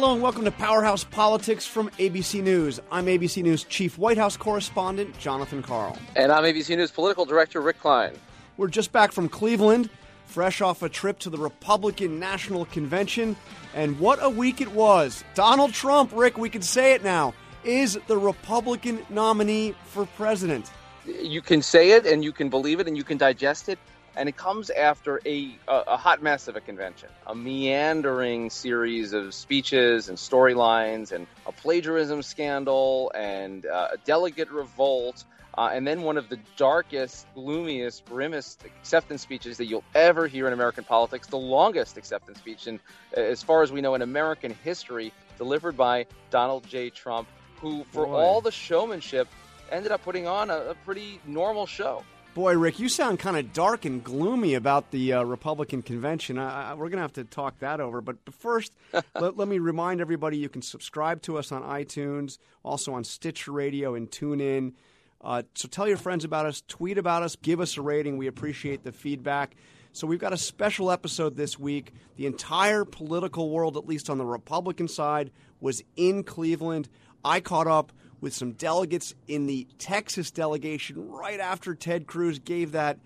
Hello and welcome to Powerhouse Politics from ABC News. I'm ABC News Chief White House Correspondent Jonathan Karl. And I'm ABC News Political Director Rick Klein. We're just back from Cleveland, fresh off a trip to the Republican National Convention. And what a week it was. Donald Trump, Rick, we can say it now, is the Republican nominee for president. You can say it and you can believe it and you can digest it and it comes after a, a, a hot mess of a convention, a meandering series of speeches and storylines, and a plagiarism scandal, and uh, a delegate revolt, uh, and then one of the darkest, gloomiest, grimmest acceptance speeches that you'll ever hear in American politics, the longest acceptance speech, in, as far as we know, in American history, delivered by Donald J. Trump, who, for Boy. all the showmanship, ended up putting on a, a pretty normal show. Boy, Rick, you sound kind of dark and gloomy about the uh, Republican convention. I, I, we're going to have to talk that over. But first, let, let, me remind everybody you can subscribe to us on iTunes, also on Stitcher Radio and TuneIn. Uh, so tell your friends about us, tweet about us, give us a rating. We appreciate the feedback. So we've got a special episode this week. The entire political world, at least on the Republican side, was in Cleveland. I caught up with some delegates in the Texas delegation right after Ted Cruz gave that,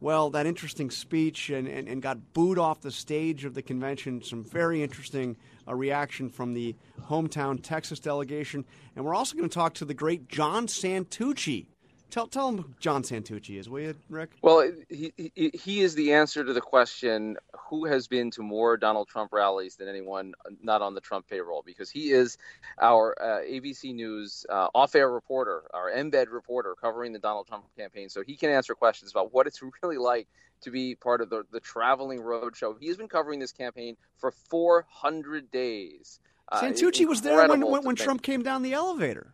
well, that interesting speech and, and, and got booed off the stage of the convention. Some very interesting uh, reaction from the hometown Texas delegation. And we're also going to talk to the great John Santucci. Tell, tell him who John Santucci is, will you, Rick? Well, he, he, he is the answer to the question who has been to more Donald Trump rallies than anyone not on the Trump payroll? Because he is our uh, ABC News uh, off air reporter, our embed reporter covering the Donald Trump campaign. So he can answer questions about what it's really like to be part of the, the traveling road show. He has been covering this campaign for 400 days. Uh, Santucci was there when, when, when Trump came down the elevator.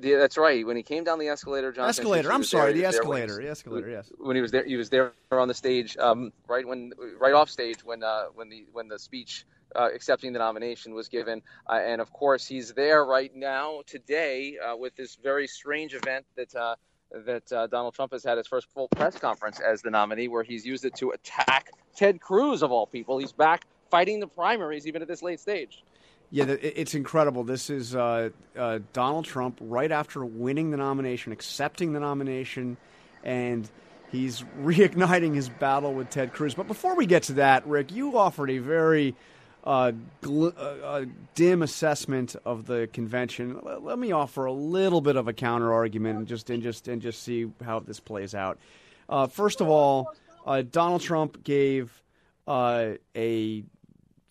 Yeah, that's right. When he came down the escalator, John escalator. I'm sorry, the escalator. The escalator. Yes. When he was there, he was there on the stage, um, right when, right off stage when, uh, when the when the speech uh, accepting the nomination was given, uh, and of course he's there right now today uh, with this very strange event that. Uh, that uh, Donald Trump has had his first full press conference as the nominee, where he's used it to attack Ted Cruz of all people. He's back fighting the primaries, even at this late stage. Yeah, it's incredible. This is uh, uh, Donald Trump right after winning the nomination, accepting the nomination, and he's reigniting his battle with Ted Cruz. But before we get to that, Rick, you offered a very uh, gl- uh, dim assessment of the convention. L- let me offer a little bit of a counter argument and just and just and just see how this plays out. Uh, first of all, uh, Donald Trump gave a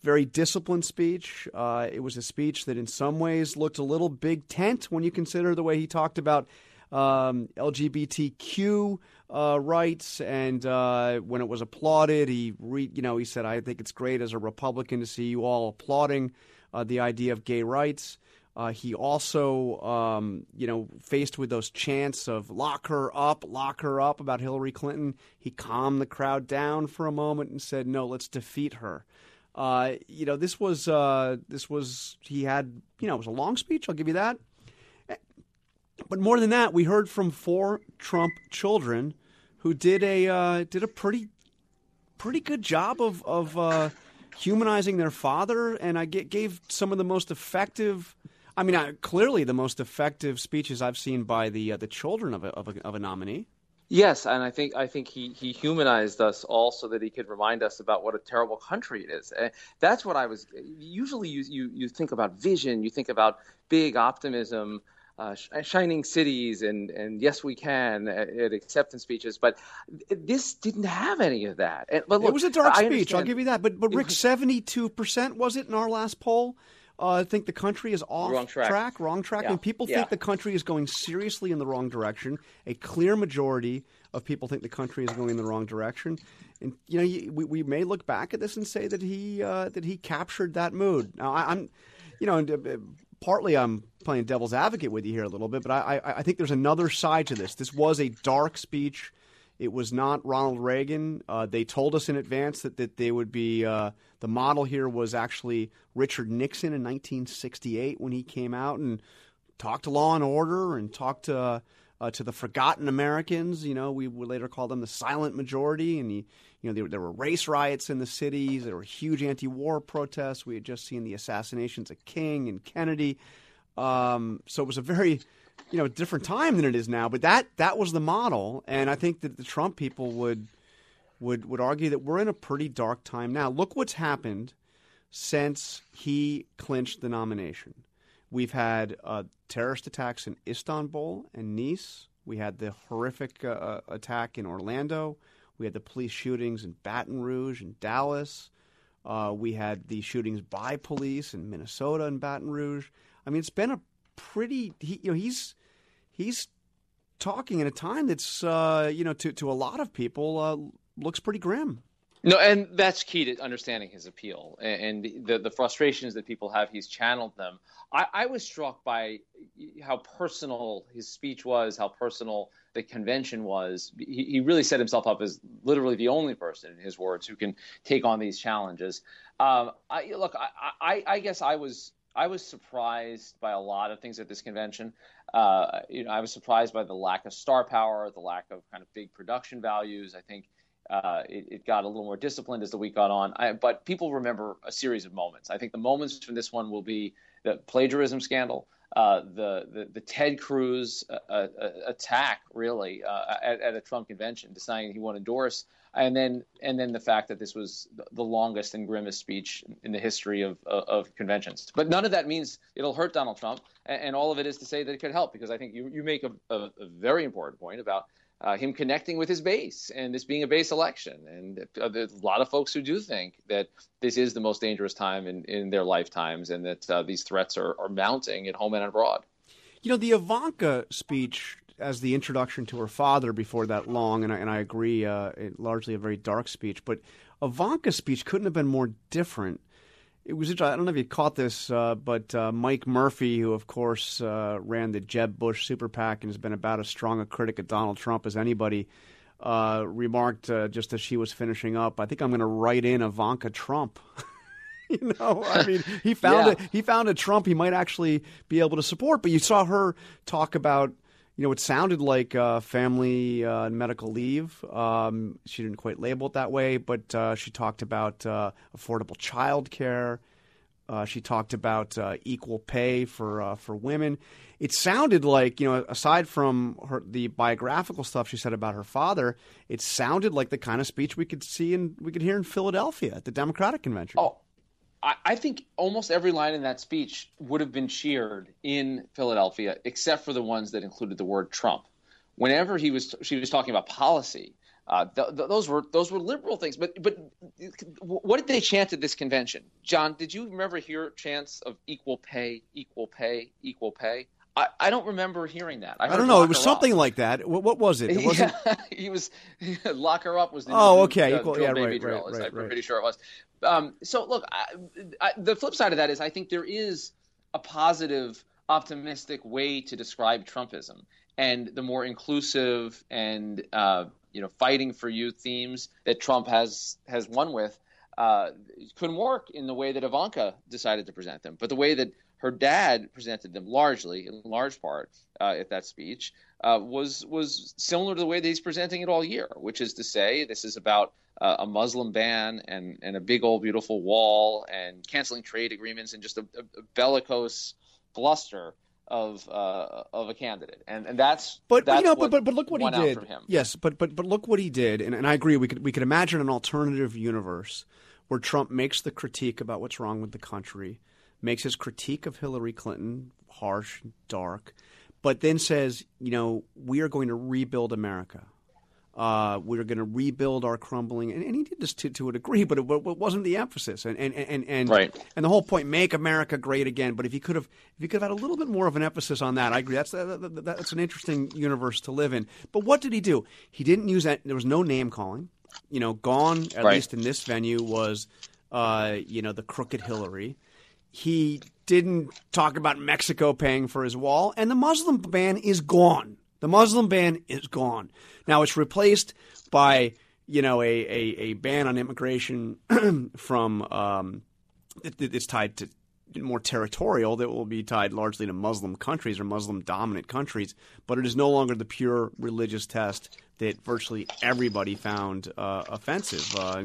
very disciplined speech. Uh, it was a speech that, in some ways, looked a little big tent when you consider the way he talked about um, LGBTQ uh, rights, and uh, when it was applauded, he re- you know he said, "I think it's great as a Republican to see you all applauding uh, the idea of gay rights." Uh, he also, um, you know, faced with those chants of "lock her up, lock her up" about Hillary Clinton, he calmed the crowd down for a moment and said, "No, let's defeat her." Uh, you know, this was uh, this was he had you know it was a long speech. I'll give you that. But more than that, we heard from four Trump children who did a uh, did a pretty pretty good job of of uh, humanizing their father, and I gave some of the most effective. I mean, I, clearly the most effective speeches I've seen by the uh, the children of a, of a, of a nominee. Yes, and I think I think he, he humanized us all so that he could remind us about what a terrible country it is. Uh, that's what I was. Usually, you you, you think about vision, you think about big optimism, uh, shining cities, and and yes, we can at, at, acceptance speeches. But this didn't have any of that. And, but look, it was a dark I speech. I'll give you that. But but Rick, seventy two percent was it in our last poll? Uh, I think the country is off wrong track. track wrong track, yeah. and people yeah. think the country is going seriously in the wrong direction. A clear majority of people think the country is going in the wrong direction, and you know we, we may look back at this and say that he uh, that he captured that mood. Now I, am you know, uh, partly I'm playing devil's advocate with you here a little bit, but I, I, I think there's another side to this. This was a dark speech. It was not Ronald Reagan. Uh, they told us in advance that, that they would be uh, the model here was actually Richard Nixon in 1968 when he came out and talked to law and order and talked to uh, to the forgotten Americans. You know, we would later call them the silent majority, and he You know, there, there were race riots in the cities. There were huge anti-war protests. We had just seen the assassinations of King and Kennedy. Um, so it was a very, you know, a different time than it is now. But that that was the model, and I think that the Trump people would would would argue that we're in a pretty dark time now. Look what's happened since he clinched the nomination. We've had uh, terrorist attacks in Istanbul and Nice. We had the horrific uh, uh, attack in Orlando. We had the police shootings in Baton Rouge and Dallas. Uh, we had the shootings by police in Minnesota and Baton Rouge. I mean, it's been a pretty. He, you know, he's he's talking in a time that's uh, you know to to a lot of people uh, looks pretty grim. No, and that's key to understanding his appeal and the the frustrations that people have. He's channeled them. I, I was struck by how personal his speech was, how personal the convention was. He, he, really set himself up as literally the only person, in his words, who can take on these challenges. Um, I, look, I, I, I, guess I was I was surprised by a lot of things at this convention. Uh, you know, I was surprised by the lack of star power, the lack of kind of big production values. I think uh, it, it, got a little more disciplined as the week got on. I, but people remember a series of moments. I think the moments from this one will be the plagiarism scandal, uh, the, the, the Ted Cruz uh, uh, attack, really, uh, at, at, a Trump convention, deciding he won't endorse, and then and then the fact that this was the longest and grimmest speech in the history of, of, of conventions. But none of that means it'll hurt Donald Trump, and, and, all of it is to say that it could help, because I think you, you make a, a, a very important point about uh, him connecting with his base and this being a base election. And uh, a lot of folks who do think that this is the most dangerous time in, in their lifetimes and that uh, these threats are, are mounting at home and abroad. You know, the Ivanka speech as the introduction to her father before that long, and I, and I agree, uh, largely a very dark speech, but Ivanka's speech couldn't have been more different it was interesting. I don't know if you caught this, uh, but uh, Mike Murphy, who of course uh, ran the Jeb Bush super PAC and has been about as strong a critic of Donald Trump as anybody, uh, remarked uh, just as she was finishing up, "I think I'm going to write in Ivanka Trump." you know, I mean, he found yeah. a, he found a Trump he might actually be able to support. But you saw her talk about you know, it sounded like uh, family uh, medical leave. Um, she didn't quite label it that way, but uh, she talked about uh, affordable child care. Uh, she talked about uh, equal pay for for women. It sounded like, you know, aside from her, the biographical stuff she said about her father, it sounded like the kind of speech we could see and we could hear in Philadelphia at the Democratic convention. Oh, I, think almost every line in that speech would have been cheered in Philadelphia, except for the ones that included the word Trump. Whenever he was, she was talking about policy. Uh, th- th- those were those were liberal things, but but what did they chant at this convention? John, did you remember hear chants of equal pay, equal pay, equal pay? I, I don't remember hearing that. I, I don't know. It was something up. like that. What, what was it? it wasn't... yeah, he was lock her up was the oh okay uh, equal, yeah right, right, right, right, I'm right. pretty sure it was. Um, so look, I, the flip side of that is I think there is a positive, optimistic way to describe Trumpism, and the more inclusive and uh, you know fighting for youth themes that Trump has has won with uh, couldn't work in the way that Ivanka decided to present them, but the way that her dad presented them largely, in large part, uh, at that speech, uh, was was similar to the way that he's presenting it all year, which is to say, this is about uh, a Muslim ban and, and a big old beautiful wall and canceling trade agreements and just a, a bellicose bluster of uh, of a candidate, and and that's but that's you know, but, but but look what he did. Him. Yes, but but but look what he did, and, and I agree. We could we could imagine an alternative universe where Trump makes the critique about what's wrong with the country, makes his critique of Hillary Clinton harsh, dark, but then says, you know, we are going to rebuild America. Uh, we're going to rebuild our crumbling, and, and he did this to, to a degree, but it, it, wasn't the emphasis. And and and and, right. and the whole point: make America great again. But if he could have, if he could have had a little bit more of an emphasis on that, I agree. That's that, that's an interesting universe to live in. But what did he do? He didn't use that. There was no name calling. You know, gone at right. least in this venue was, uh, you know, the crooked Hillary. He didn't talk about Mexico paying for his wall, and the Muslim ban is gone. The Muslim ban is gone. Now it's replaced by you know a, a, a ban on immigration from um, it, it's tied to more territorial that will be tied largely to Muslim countries or Muslim dominant countries, but it is no longer the pure religious test that virtually everybody found uh, offensive uh,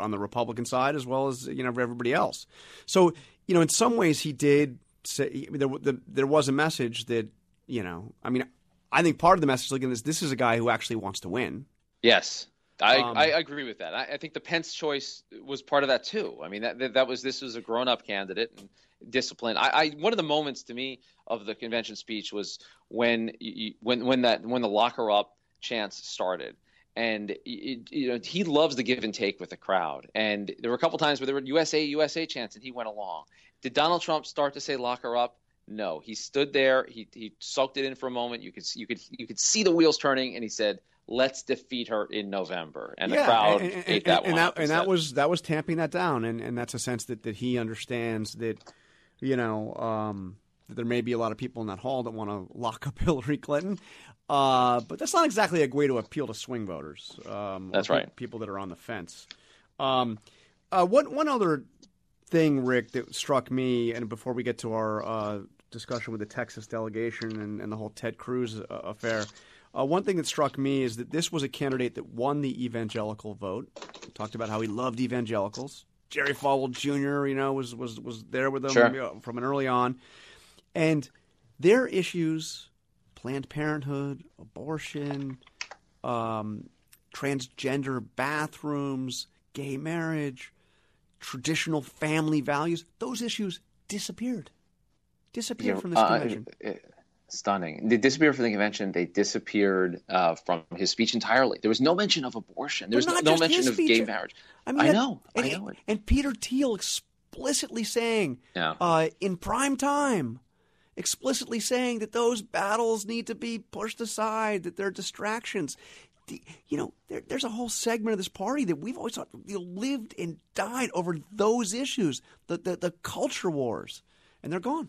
on the Republican side as well as you know everybody else. So you know, in some ways, he did say there, the, there was a message that you know, I mean, I think part of the message, looking at this, this is a guy who actually wants to win. Yes. I, um, I agree with that. I, I, think the Pence choice was part of that too. I mean, that that, that was this was a grown up candidate and discipline. I, I, one of the moments to me of the convention speech was when you, when when that when the locker up chance started. And you know he loves the give and take with the crowd. And there were a couple times where there were USA USA chants, and he went along. Did Donald Trump start to say "lock her up"? No, he stood there. He he soaked it in for a moment. You could you could you could see the wheels turning, and he said, "Let's defeat her in November." And yeah, the crowd and, and, ate that and, one. that, and that was that was tamping that down, and, and that's a sense that, that he understands that, you know, um, that there may be a lot of people in that hall that want to lock up Hillary Clinton. Uh, but that's not exactly a way to appeal to swing voters. Um, that's right. People that are on the fence. Um, uh, one one other thing, Rick, that struck me, and before we get to our uh, discussion with the Texas delegation and, and the whole Ted Cruz uh, affair. Uh, one thing that struck me is that this was a candidate that won the evangelical vote. Talked about how he loved evangelicals. Jerry Falwell Jr. You know was was was there with them sure. from an early on, and their issues: Planned Parenthood, abortion, um, transgender bathrooms, gay marriage, traditional family values. Those issues disappeared disappeared yeah, from this uh, convention. Uh, stunning. They disappeared from the convention. They disappeared uh, from his speech entirely. There was no mention of abortion. There was no, no mention of gay marriage. I, mean, I know. And, I know it. And Peter Thiel explicitly saying yeah. uh, in prime time, explicitly saying that those battles need to be pushed aside, that they're distractions. The, you know, there, there's a whole segment of this party that we've always thought lived and died over those issues, the, the, the culture wars, and they're gone.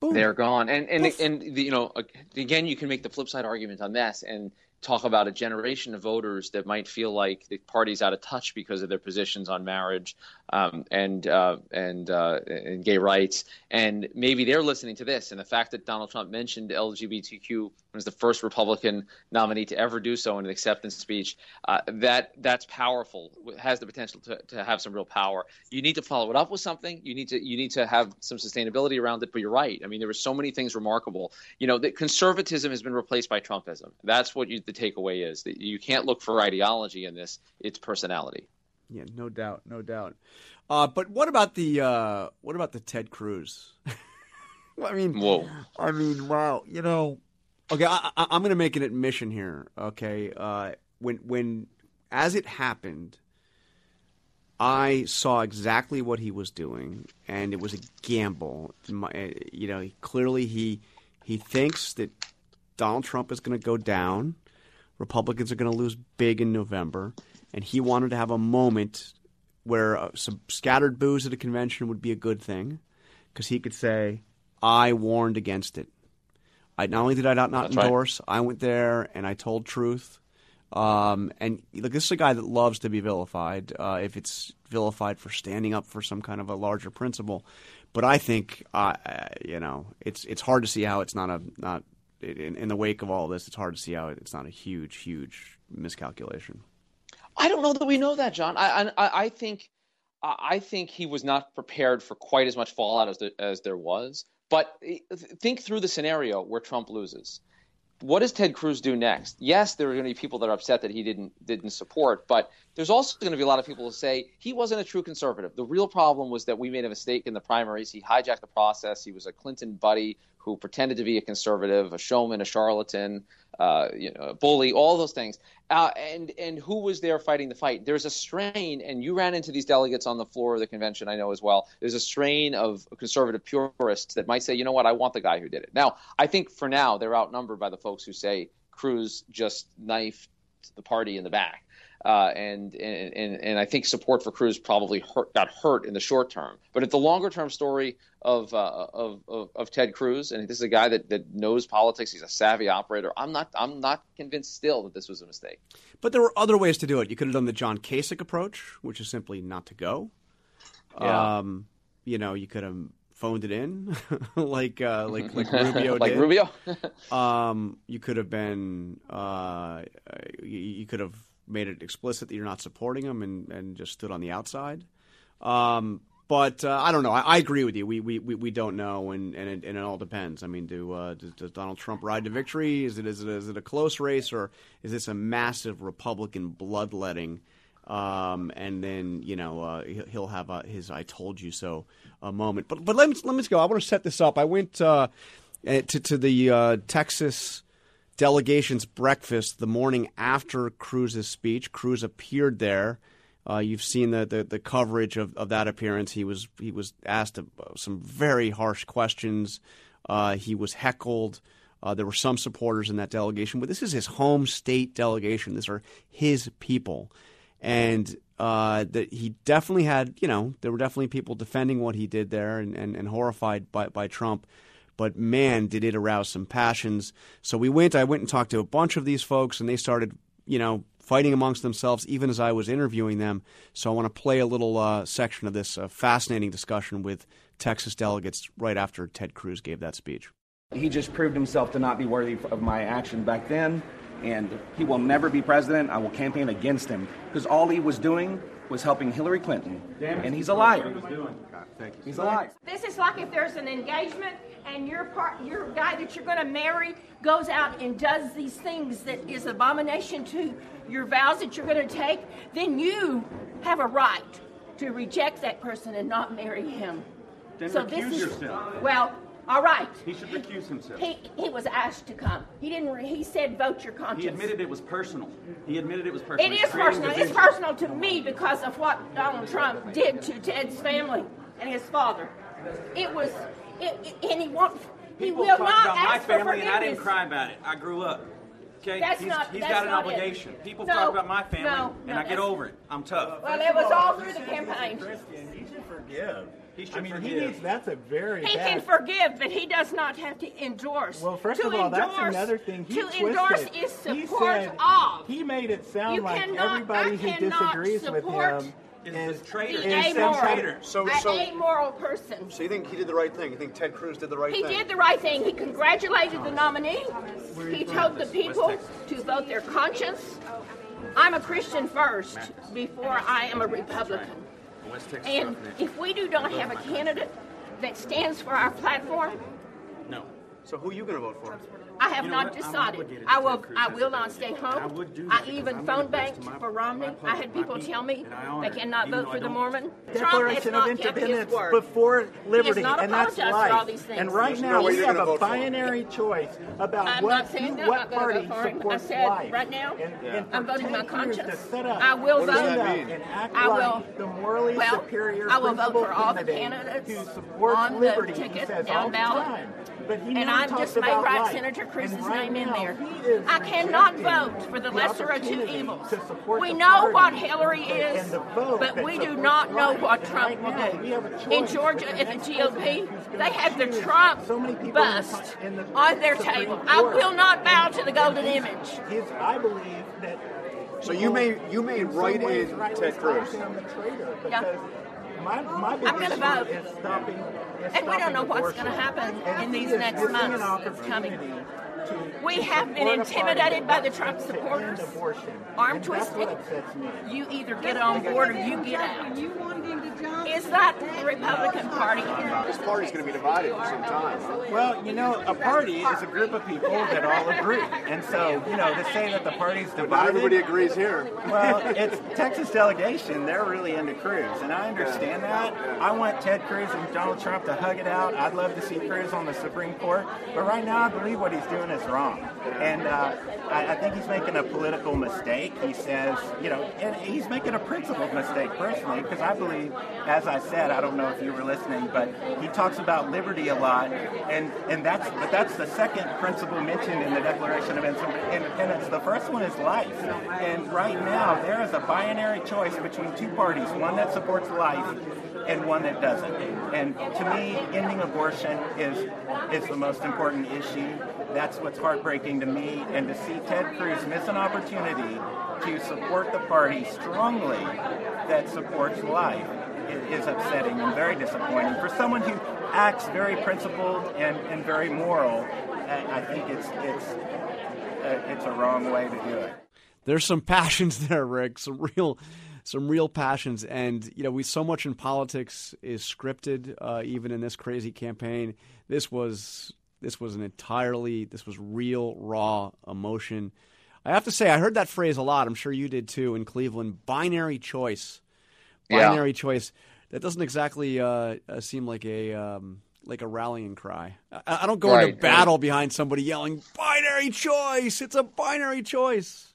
Boom. They're gone, and and Poof. and the, you know again, you can make the flip side argument on this, and talk about a generation of voters that might feel like the party's out of touch because of their positions on marriage um, and uh, and uh, and gay rights, and maybe they're listening to this, and the fact that Donald Trump mentioned LGBTQ was the first Republican nominee to ever do so in an acceptance speech, uh, that that's powerful, has the potential to, to have some real power. You need to follow it up with something. You need to you need to have some sustainability around it. But you're right. I mean, there were so many things remarkable. You know, that conservatism has been replaced by Trumpism. That's what you, the takeaway is. That you can't look for ideology in this; it's personality. Yeah, no doubt, no doubt. Uh, but what about the uh, what about the Ted Cruz? I mean, whoa! I mean, wow! You know, okay, I, am going to make an admission here. Okay, uh, when when as it happened, I saw exactly what he was doing, and it was a gamble. My, uh, you know, clearly he he thinks that Donald Trump is going to go down. Republicans are going to lose big in November and he wanted to have a moment where uh, some scattered boos at a convention would be a good thing because he could say, "I warned against it." I not only did I not, not endorse, right. I went there and I told truth. Um, and look, this is a guy that loves to be vilified. Uh, if it's vilified for standing up for some kind of a larger principle, but I think, uh, you know, it's it's hard to see how it's not a not in, in the wake of all this. It's hard to see how it's not a huge, huge miscalculation. I don't know that we know that, John. I I, I think I think he was not prepared for quite as much fallout as there, as there was. But eh, think through the scenario where Trump loses. What does Ted Cruz do next? Yes, there are going to be people that are upset that he didn't didn't support, but there's also going to be a lot of people who say he wasn't a true conservative. The real problem was that we made a mistake in the primaries. He hijacked the process. He was a Clinton buddy who pretended to be a conservative, a showman, a charlatan, uh, you know, bully, all those things. Uh, and and who was there fighting the fight? There's a strain, and you ran into these delegates on the floor of the convention, I know as well. There's a strain of conservative purists that might say, you know what, I want the guy who did it. Now, I think for now they're outnumbered by the folks who say Cruz just knifed the party in the back. Uh, and, and and I think support for Cruz probably hurt, got hurt in the short term. But if the longer term story of, uh, of, of, of Ted Cruz, and this is a guy that, that knows politics, he's a savvy operator. I'm not I'm not convinced still that this was a mistake. But there were other ways to do it. You could have done the John Kasich approach, which is simply not to go. Yeah. Um, you know, you could have phoned it in, like uh, like like Rubio like did. Rubio. Um, you could have been, uh, you, you could have made it explicit that you're not supporting him and, and just stood on the outside. Um, but uh, I don't know. I, I agree with you. We, we, we, don't know, and, and, it, and it all depends. I mean, do uh, does, does Donald Trump ride to victory? Is it is it is it a close race, or is this a massive Republican bloodletting? Um, and then you know uh, he- he'll have uh, his "I told you so" uh, moment. But but let me let me go. I want to set this up. I went uh, eh, to to the Texas delegation's breakfast the morning after Cruz's speech. Cruz appeared there. Uh, you've seen the, the, the coverage of, of that appearance. He was he was asked uh, some very harsh questions. Uh, he was heckled. Uh, there were some supporters in that delegation, but this is his home state delegation. These are his people, and uh, that he definitely had. You know, there were definitely people defending what he did there and, and, and horrified by, by Trump but man, did it arouse some passions. So we went. I went and talked to a bunch of these folks, and they started, you know, fighting amongst themselves, even as I was interviewing them. So I want to play a little uh, section of this uh, fascinating discussion with Texas delegates right after Ted Cruz gave that speech. He just proved himself to not be worthy of my action back then, and he will never be president. I will campaign against him because all he was doing was helping Hillary Clinton, and he's a liar. He's a liar. This is like if there's an engagement and your part, your guy that you're going to marry goes out and does these things that is abomination to your vows that you're going to take, then you have a right to reject that person and not marry him. Then so recuse this is yourself. well, all right. He should recuse himself. He he was asked to come. He didn't. Re, he said, "Vote your conscience." He admitted it was personal. He admitted it was personal. It He's is personal. It's personal to me because of what Donald Trump did to Ted's family and his father. It was, it, it- and he won't. He People will talk not about my ask for family, and I didn't cry about it. I grew up. Okay, That's he's, not- he's that's got an not it. obligation. People No, talk about my family, no, and no, I get that's- over it. I'm tough. Well, it was all through the campaign. He should forgive. He should I mean, forgive. he needs. That's a very He bad. can forgive, but he does not have to endorse. well, first to of all, that's endorse- another thing. He to twisted. endorse is He support said- of. He made it sound You like cannot- everybody I who disagrees with him Is is a traitor. the is some amoral, traitor. So- an so- amoral person. So you think he did the right thing? You think Ted Cruz did the right thing? He did the right thing. He congratulated the nominee. He told the people to vote their conscience. I'm a Christian first before I am a Republican. And if we do not have a candidate that stands for our platform. So who are you going to vote for? I have You know not what? Decided. I will. I will not stay home. I would do I that even I'm phone gonna banked my- for Romney. I had people my tell me people, and I honor they cannot vote for the don't- Mormon. Trump has Declaration of not kept his Independence word. before liberty, not and that's apologized for all life. these. And right now we have gonna a vote for him. binary choice about I'm what not saying who- that. I'm what not gonna party vote for him. I said life. right now, And, and I'm voting my Ted Cruz to conscience. I will vote. that mean? and act I will. the morally well, superior I will vote for all the candidates who supports on the liberty. he ticket down ballot. But he And never I've just made about right life. Senator Cruz's right name in there. I cannot vote for the the lesser of two evils. We know what Hillary is, and the vote but we do supports not know what Trump right will do. we have a In Georgia, for at the the GOP, president who's gonna they have the Trump so many people in the- bust in the on their Supreme table. I will not bow to the golden image. His, I believe that. So you may you may in write in rightly Ted Cruz. calling him a traitor Yeah. My, my I'm gonna vote. is stopping. And we don't know what's gonna happen in these next months. It's coming. Opportunity to- We have been support a party intimidated by the Trump supporters, arm twisted. That's what upsets me. You either get on board or you get out. Is that the Republican Party? This party's going to be divided for some time. Well, you know, a party is a group of people that all agree. And so, you know, to say that the party's Not divided. everybody agrees here. Well, it's Texas delegation. They're really into Cruz, and I understand that. I want Ted Cruz and Donald Trump to hug it out. I'd love to see Cruz on the Supreme Court, but right now I believe what he's doing is wrong, and uh, I, I think he's making a political mistake. He says, you know, and he's making a principled mistake personally, because I believe, as I said, I don't know if you were listening, but he talks about liberty a lot, and and that's but that's the second principle mentioned in the Declaration of Independence. The first one is life, and right now there is a binary choice between two parties, one that supports life and one that doesn't. And to me, ending abortion is is the most important issue. That's what's heartbreaking to me, and to see Ted Cruz miss an opportunity to support the party strongly that supports life is upsetting and very disappointing for someone who acts very principled and, and very moral, I think it's it's uh, it's a wrong way to do it. There's some passions there, Rick. Some real, some real passions, and you know, we so much in politics is scripted. Uh, even in this crazy campaign, this was this was an entirely this was real, raw emotion. I have to say, I heard that phrase a lot. I'm sure you did too in Cleveland. Binary choice, Yeah. binary choice. That doesn't exactly uh, uh, seem like a um, like a rallying cry. I, I don't go Right, into battle behind somebody yelling "binary choice." It's a binary choice.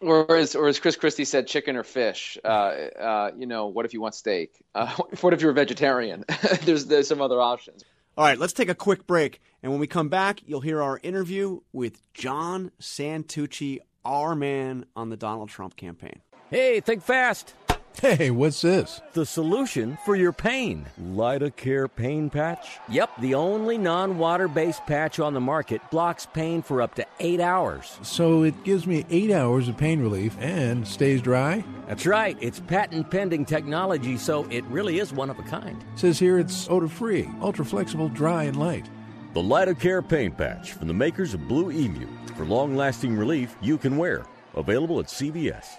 Or as, or as Chris Christie said, chicken or fish. Uh, uh, you know, what if you want steak? Uh, what if you're a vegetarian? there's there's some other options. All right, let's take a quick break. And when we come back, you'll hear our interview with John Santucci, our man on the Donald Trump campaign. Hey, think fast. Hey, what's this? The solution for your pain. Lidocare Pain Patch? Yep, the only non water based patch on the market blocks pain for up to eight hours. So it gives me eight hours of pain relief and stays dry? That's right, it's patent pending technology, so it really is one of a kind. says here it's odor free, ultra flexible, dry, and light. The Lidocare Pain Patch from the makers of Blue Emu. For long lasting relief you can wear. Available at CVS.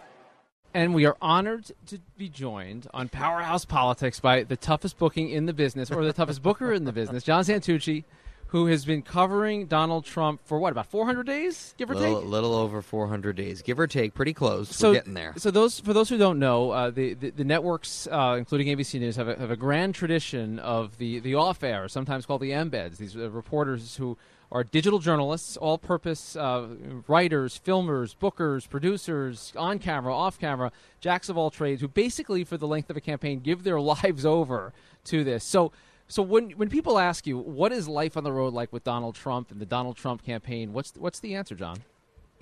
And we are honored to be joined on Powerhouse Politics by the toughest booking in the business, or the toughest booker in the business, John Santucci, who has been covering Donald Trump for what, about 400 days, give or little, take? A little over 400 days, give or take, pretty close. So, We're getting there. So those for those who don't know, uh, the, the the networks, uh, including ABC News, have a, have a grand tradition of the the off air, sometimes called the embeds. These are reporters who are digital journalists, all purpose uh, writers, filmers, bookers, producers, on camera, off camera, jacks of all trades, who basically, for the length of a campaign, give their lives over to this. So. So when when people ask you what is life on the road like with Donald Trump and the Donald Trump campaign, what's what's the answer, John?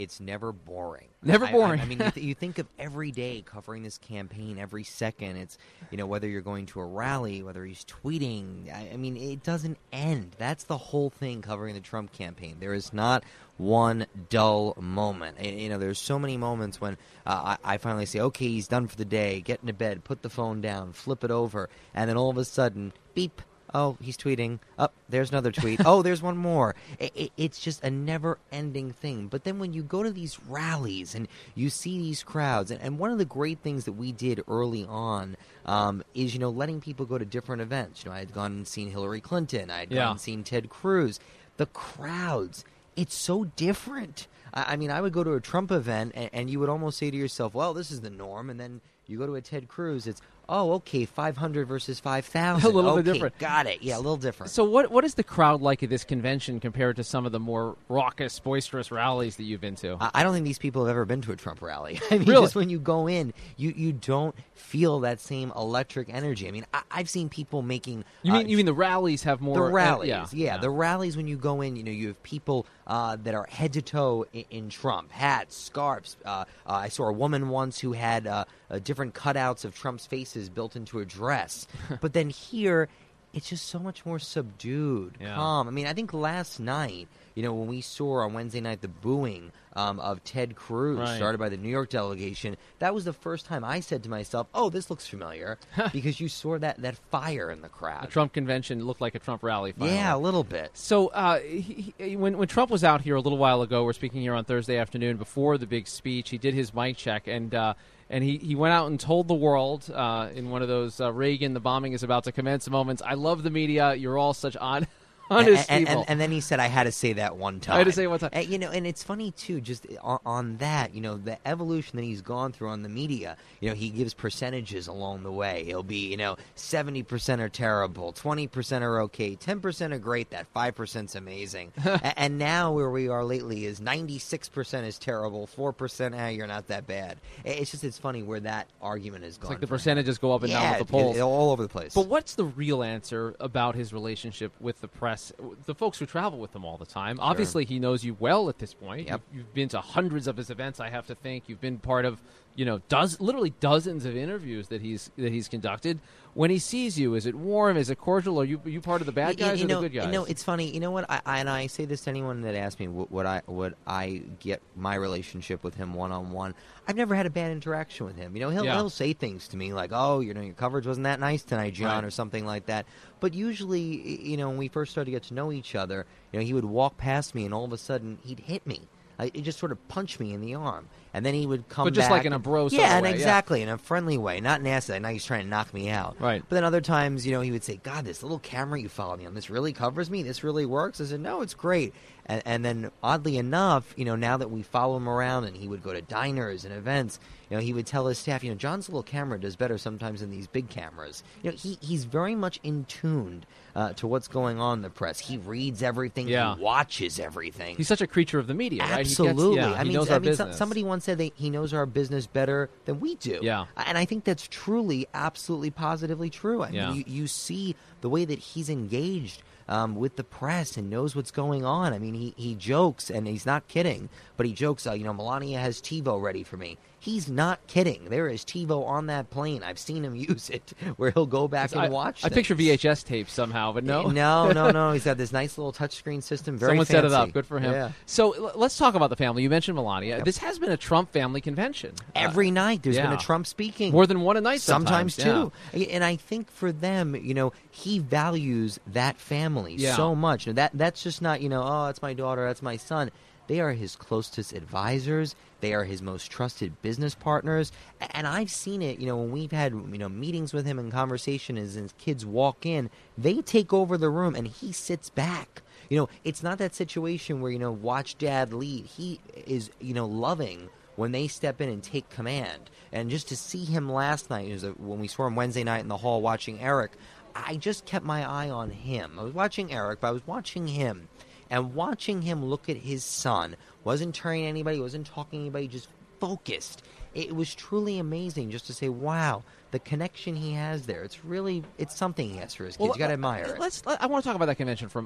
It's never boring. Never I- I- boring. I, mean, you, th- you think of every day covering this campaign, every second. It's you know whether you're going to a rally, whether he's tweeting. I, I mean, it doesn't end. That's the whole thing covering the Trump campaign. There is not one dull moment. And, you know, there's so many moments when uh, I, I finally say, "Okay, he's done for the day. Get into bed. Put the phone down. Flip it over." And then all of a sudden, beep. Oh, he's tweeting. Up oh, there's another tweet. oh, there's one more. It, it, it's just a never-ending thing. But then when you go to these rallies and you see these crowds, and, and one of the great things that we did early on um, is, you know, letting people go to different events. You know, I had gone and seen Hillary Clinton. I had Yeah. gone and seen Ted Cruz. The crowds, it's so different. I, I mean, I would go to a Trump event, and, and you would almost say to yourself, "Well, this is the norm," and then you go to a Ted Cruz, it's oh, okay, five hundred versus five thousand. A little bit different. Got it. Yeah, a little different. So what what is the crowd like at this convention compared to some of the more raucous, boisterous rallies that you've been to? I I don't think these people have ever been to a Trump rally. I mean, Really? just when you go in, you, you don't feel that same electric energy. I mean, I, I've seen people making. you uh, mean you mean the rallies have more the uh, rallies, yeah, yeah, the rallies when you go in, you know, you have people uh, that are head to toe in, in Trump, hats, scarves. Uh, uh, I saw a woman once who had uh, different cutouts of Trump's faces built into a dress. but then here, it's just so much more subdued, Yeah. calm. I mean, I think last night, you know, when we saw on Wednesday night the booing um, of Ted Cruz, Right. started by the New York delegation, that was the first time I said to myself, "Oh, this looks familiar," because you saw that that fire in the crowd. The Trump convention looked like a Trump rally. Finally. Yeah, a little bit. So uh, he, he, when when Trump was out here a little while ago, we're speaking here on Thursday afternoon before the big speech. He did his mic check and. Uh, and he, he went out and told the world uh, in one of those uh, Reagan, the bombing is about to commence moments. I love the media. You're all such on, honest and, and, and, and then he said, "I had to say that one time." I had to say it one time. And, you know, and it's funny too, just on, on that, you know, the evolution that he's gone through on the media. You know, he gives percentages along the way. He'll be, you know, seventy percent are terrible, twenty percent are okay, ten percent are great, that five percent's amazing. A- and now where we are lately is ninety six percent is terrible, four percent, ah, you're not that bad. It's just it's funny where that argument is it's like the for him. percentages go up and down with the polls. it- it- all over the place. But what's the real answer about his relationship with the press? The folks who travel with him all the time. Obviously, he knows you well at this point. Yep. You've, you've been to hundreds of his events, I have to think. You've been part of you know, does literally dozens of interviews that he's that he's conducted. When he sees you, is it warm? Is it cordial? Are you are you part of the bad guys you or know, the good guys? You know, it's funny. You know what? I, I and I say this to anyone that asks me what, what I what I get my relationship with him one on one. I've never had a bad interaction with him. You know, he'll Yeah. he'll say things to me like, "Oh, you know, your coverage wasn't that nice tonight, John," Right. or something like that. But usually, you know, when we first started to get to know each other, you know, he would walk past me, and all of a sudden, he'd hit me. Like, he'd just sort of punch me in the arm, and then he would come. But just like in a bro sort yeah, of and way, yeah. exactly in a friendly way, not nasty. Like now he's trying to knock me out. Right. But then other times, you know, he would say, "God, this little camera you follow me on, this really covers me. This really works." I said, "No, it's great." And, and then, oddly enough, you know, now that we follow him around, and he would go to diners and events, you know, he would tell his staff, you know, John's little camera does better sometimes than these big cameras. You know, he he's very much in tuned uh, to what's going on in the press. He reads everything. Yeah. He watches everything. he's such a creature of the media, right? He gets- Absolutely. yeah, I mean, I mean, somebody once said that he knows our business better than we do. Yeah. And I think that's truly, absolutely, positively true. I Yeah. mean, you, you see the way that he's engaged um, with the press and knows what's going on. I mean, he, he jokes, and he's not kidding, but he jokes, uh, you know, Melania has TiVo ready for me. He's not kidding. There is TiVo on that plane. I've seen him use it, where he'll go back and I, watch I picture VHS tapes somehow, but no, no, no, no. He's got this nice little touchscreen system. Very Someone set it up. Good for him. Yeah. So l- let's talk about the family. You mentioned Melania. This has been a Trump family convention. Uh, Every night there's been a Trump speaking. More than one a night sometimes, sometimes, too. And I think for them, you know, he values that family Yeah. so much. And that that's just not, you know, oh, that's my daughter, that's my son. They are his closest advisors. They are his most trusted business partners. And I've seen it, you know, when we've had, you know, meetings with him and conversation as his kids walk in, they take over the room and he sits back. You know, it's not that situation where, you know, watch dad lead. He is, you know, loving when they step in and take command. And just to see him last night, was a, when we saw him Wednesday night in the hall watching Eric, I just kept my eye on him. I was watching Eric, but I was watching him. And watching him look at his son, wasn't turning to anybody, wasn't talking to anybody, just focused. It was truly amazing just to say, wow, the connection he has there. It's really, it's something he has for his kids. you got to uh, admire it. Let's. Let, I want to talk about that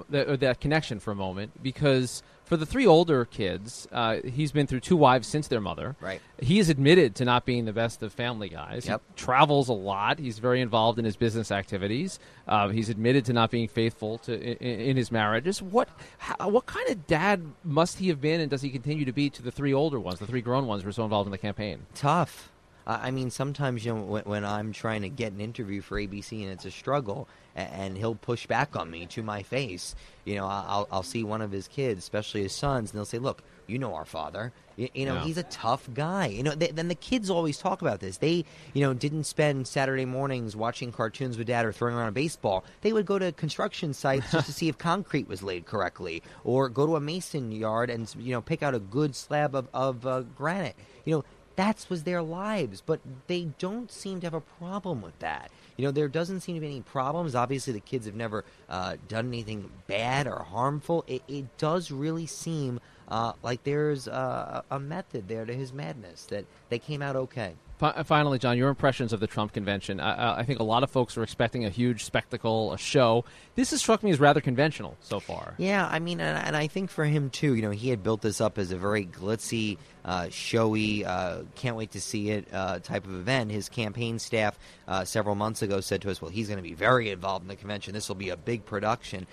the, that connection for a moment because for the three older kids, uh, he's been through two wives since their mother. Right. He is admitted to not being the best of family guys. Yep. He travels a lot. He's very involved in his business activities. Uh, he's admitted to not being faithful to in, in his marriages. What how, what kind of dad must he have been, and does he continue to be to the three older ones, the three grown ones who are so involved in the campaign? tough. I mean, sometimes you know when, when I'm trying to get an interview for ABC and it's a struggle, a- and he'll push back on me to my face. You know, I'll I'll see one of his kids, especially his sons, and they'll say, "Look, you know our father. You, you know Yeah. he's a tough guy." You know, they, then the kids always talk about this. They, you know, didn't spend Saturday mornings watching cartoons with dad or throwing around a baseball. They would go to construction sites just to see if concrete was laid correctly, or go to a mason yard and you know pick out a good slab of of uh, granite. You know, that's was their lives but they don't seem to have a problem with that. You know there doesn't seem to be any problems. Obviously the kids have never uh, done anything bad or harmful. It, it does really seem uh, like there's uh, a method there to his madness that they came out okay Finally, John, your impressions of the Trump convention. I, I- think a lot of folks were expecting a huge spectacle, a show. This has struck me as rather conventional so far. Yeah, I mean, and, and I think for him too, you know, he had built this up as a very glitzy, uh, showy, uh, can't wait to see it uh, type of event. His campaign staff uh, several months ago said to us, "Well, he's going to be very involved in the convention. This will be a big production."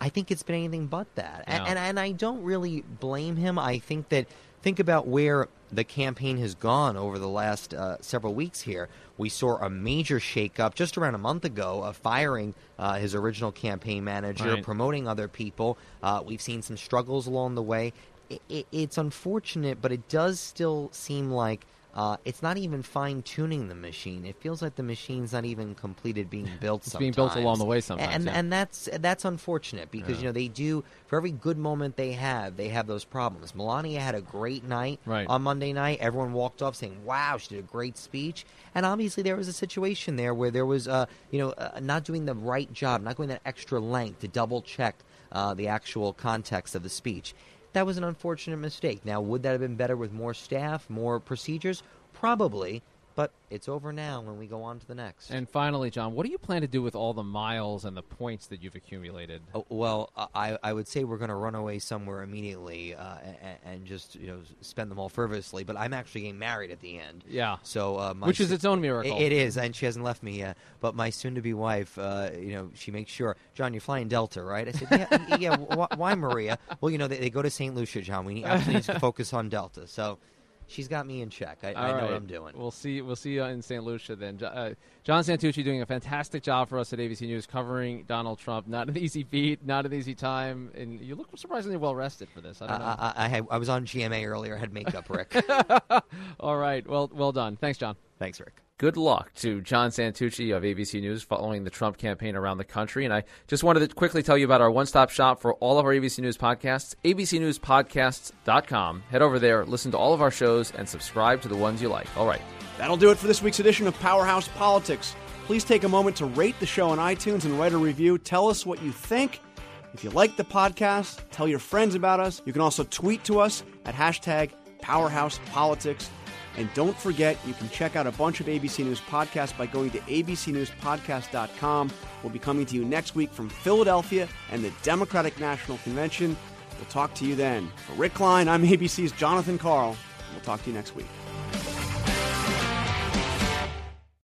I think it's been anything but that, and, and and I don't really blame him. I think that think about where the campaign has gone over the last uh, several weeks here. We saw a major shakeup just around a month ago of firing uh, his original campaign manager, Right. promoting other people. Uh, we've seen some struggles along the way. I i it's unfortunate, but it does still seem like uh, it's not even fine tuning the machine. It feels like the machine's not even completed being built. It's being built along the way sometimes, and yeah. and that's that's unfortunate because Yeah. you know they do for every good moment they have, they have those problems. Melania had a great night Right. on Monday night. Everyone walked off saying, "Wow, she did a great speech." And obviously, there was a situation there where there was, uh, you know, uh, not doing the right job, not going that extra length to double check uh, the actual context of the speech. That was an unfortunate mistake. Now, would that have been better with more staff, more procedures? Probably. But it's over now when we go on to the next. And finally, John, what do you plan to do with all the miles and the points that you've accumulated? Oh, well, I, I would say we're going to run away somewhere immediately uh, and, and, just you know spend them all frivolously. But I'm actually getting married at the end. Yeah. So uh, which is its own miracle. It, it is, and she hasn't left me yet. But my soon-to-be wife, uh, you know, she makes sure, John, you're flying Delta, right? I said, yeah, yeah. Wh- why Maria? Well, you know, they, they go to St. Lucia, John. We need, absolutely need to focus on Delta. So she's got me in check. I, I know right. what I'm doing. We'll see. We'll see you in St. Lucia then. Uh, John Santucci doing a fantastic job for us at ABC News covering Donald Trump. Not an easy beat, not an easy time, and you look surprisingly well rested for this. I don't know. I, I, I was on GMA earlier. I had makeup, Rick. All right. Well, well done. Thanks, John. Thanks, Rick. Good luck to John Santucci of ABC News following the Trump campaign around the country. And I just wanted to quickly tell you about our one stop shop for all of our ABC News podcasts, abcnewspodcasts.com. Head over there, listen to all of our shows, and subscribe to the ones you like. All right. That'll do it for this week's edition of Powerhouse Politics. Please take a moment to rate the show on iTunes and write a review. Tell us what you think. If you like the podcast, tell your friends about us. You can also tweet to us at hashtag Powerhouse Politics. And don't forget, you can check out a bunch of ABC News podcasts by going to abcnewspodcast.com. We'll be coming to you next week from Philadelphia and the Democratic National Convention. We'll talk to you then. For Rick Klein, I'm ABC's Jonathan Karl. We'll talk to you next week.